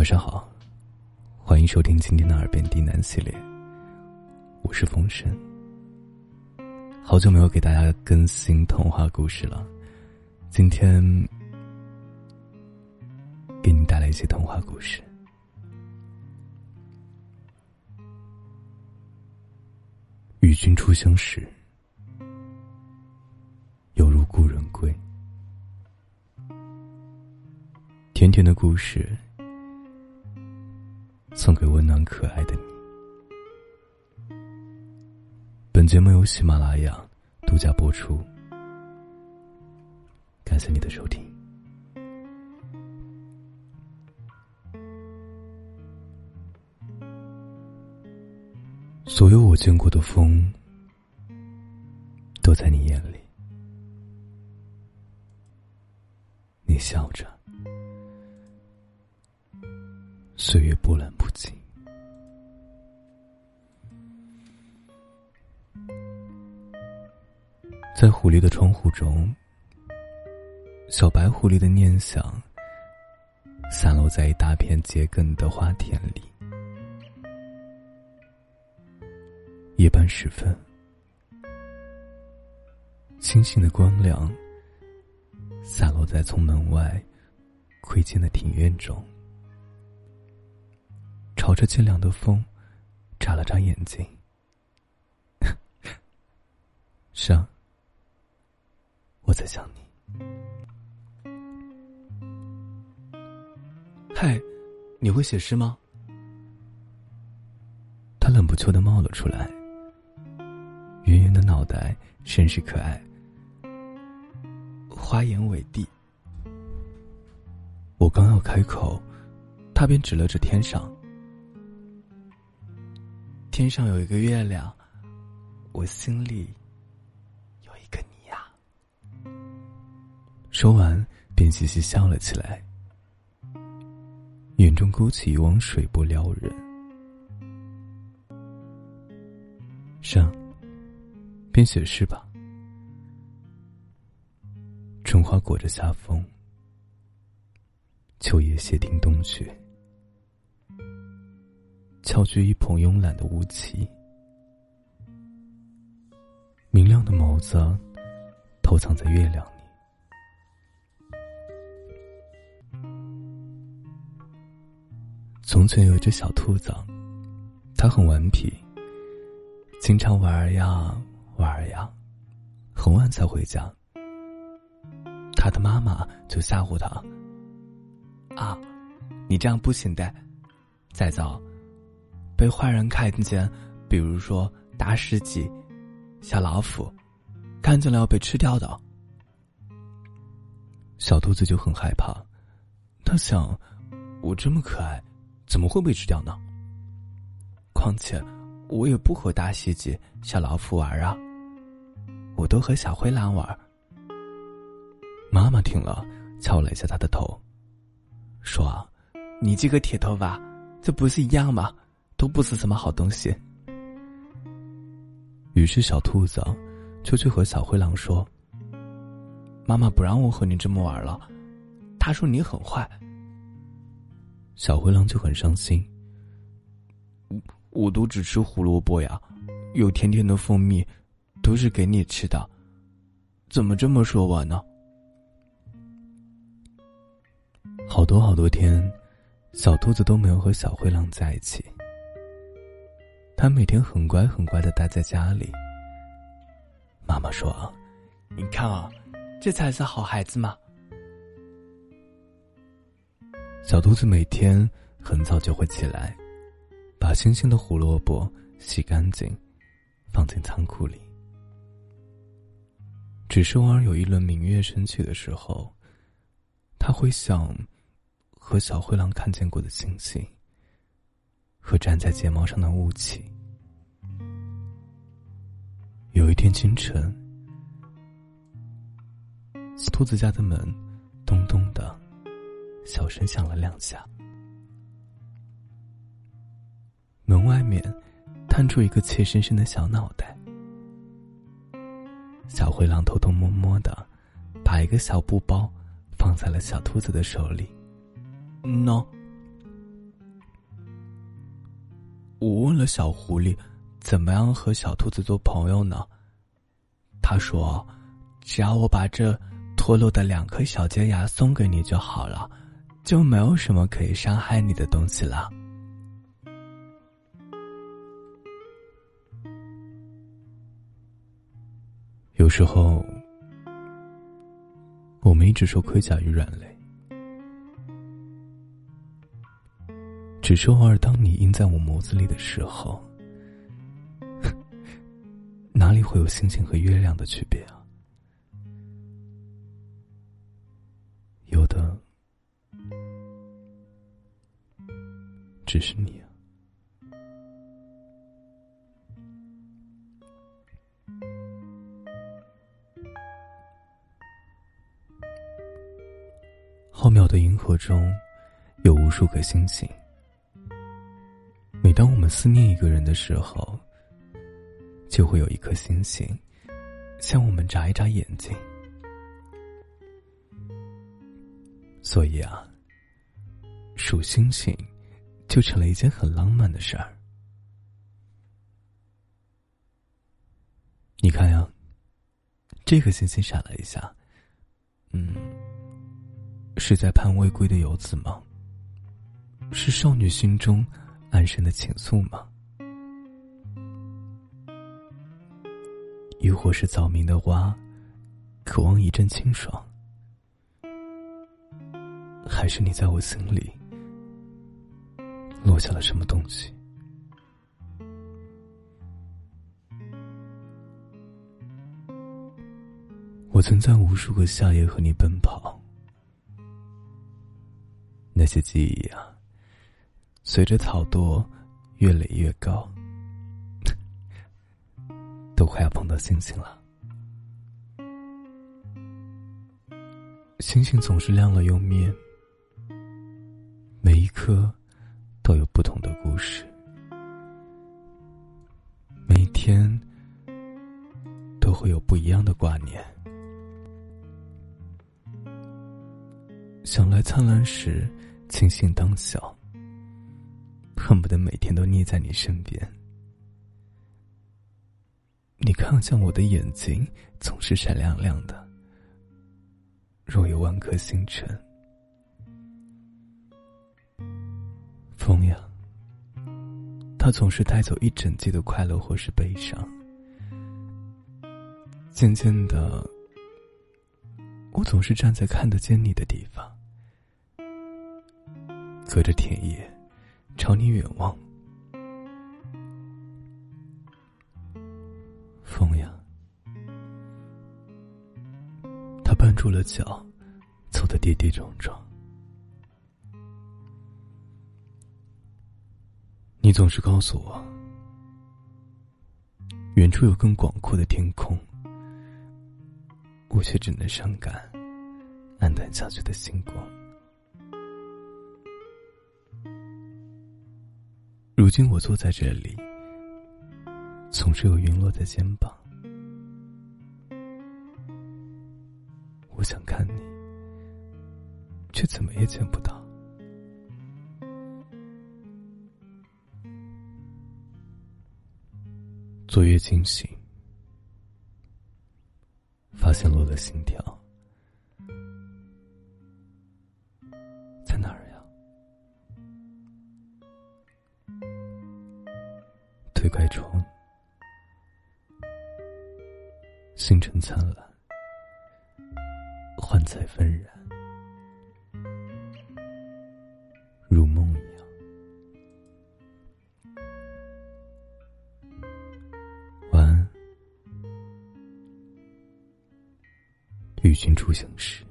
晚上好，欢迎收听今天的耳边低喃系列。我是风声，好久没有给大家更新童话故事了，今天给你带来一些童话故事。与君初相识，犹如故人归。甜甜的故事，送给温暖可爱的你。本节目由喜马拉雅独家播出，感谢你的收听。所有我见过的风，都在你眼里。你笑着，岁月波澜不惊。在狐狸的窗户中，小白狐狸的念想散落在一大片桔梗的花田里。夜半时分，星星的光亮洒落在从门外窥见的庭院中，朝着清凉的风眨了眨眼睛。是啊，我在想你。嗨，你会写诗吗？他冷不秋的冒了出来。圆圆的脑袋，甚是可爱。花言伟地。我刚要开口，他便指了指天上。天上有一个月亮，我心里有一个你呀。说完，便嘻嘻笑了起来，眼中勾起一汪水波撩人。上。便写诗吧。春花裹着夏风，秋叶斜听冬雪，翘居一捧慵懒的雾气，明亮的眸子偷藏在月亮里。从前有一只小兔子，它很顽皮，经常玩呀。玩呀，很晚才回家。他的妈妈就吓唬他：“啊，你这样不行的，再早被坏人看见，比如说大狮子、小老虎，看见了要被吃掉的。”小兔子就很害怕，他想：“我这么可爱，怎么会被吃掉呢？况且我也不和大狮子、小老虎玩啊。”我都和小灰狼玩。妈妈听了，敲了一下他的头，说：“你这个铁头娃，这不是一样吗？都不是什么好东西。”于是小兔子就去和小灰狼说：“妈妈不让我和你这么玩了，她说你很坏。”小灰狼就很伤心。我我都只吃胡萝卜呀，有甜甜的蜂蜜。都是给你吃的，怎么这么说我呢？好多好多天，小兔子都没有和小灰狼在一起。他每天很乖很乖的待在家里。妈妈说：“你看啊，这才是好孩子嘛。”小兔子每天很早就会起来，把新鲜的胡萝卜洗干净，放进仓库里。只是偶尔有一轮明月升起的时候，他会想，和小灰狼看见过的星星，和粘在睫毛上的雾气。有一天清晨，兔子家的门咚咚的，小声响了两下，门外面探出一个怯生生的小脑袋。小灰狼偷偷摸摸的，把一个小布包放在了小兔子的手里。喏，了小狐狸，怎么样和小兔子做朋友呢？他说：“只要我把这脱落的两颗小尖牙送给你就好了，就没有什么可以伤害你的东西了。”有时候，我们一直说盔甲与软肋，只是偶尔当你印在我眸子里的时候，哪里会有星星和月亮的区别啊？有的，只是你啊。浩渺的银河中，有无数颗星星。每当我们思念一个人的时候，就会有一颗星星向我们眨一眨眼睛。所以啊，数星星就成了一件很浪漫的事儿。你看呀，这个星星闪了一下，嗯。是在盼未归的游子吗？是少女心中安生的情愫吗？亦或是早明的花，渴望一阵清爽？还是你在我心里落下了什么东西？我曾在无数个夏夜和你奔跑。那些记忆啊，随着草垛越垒越高，都快要碰到星星了。星星总是亮了又灭，每一颗都有不同的故事，每一天都会有不一样的挂念。想来灿烂时。庆幸当小，恨不得每天都腻在你身边。你看向我的眼睛总是闪亮亮的，若有万颗星辰。风呀，它总是带走一整季的快乐或是悲伤。渐渐的，我总是站在看得见你的地方。隔着田野，朝你远望。风呀，他绊住了脚，走得跌跌撞撞。你总是告诉我，远处有更广阔的天空，我却只能伤感，黯淡下去的星光。如今我坐在这里，总是有云落在肩膀。我想看你，却怎么也见不到。昨夜惊醒，发现落了心跳。推开窗，星辰灿烂，幻彩纷然，如梦一样。晚安，与君初相识，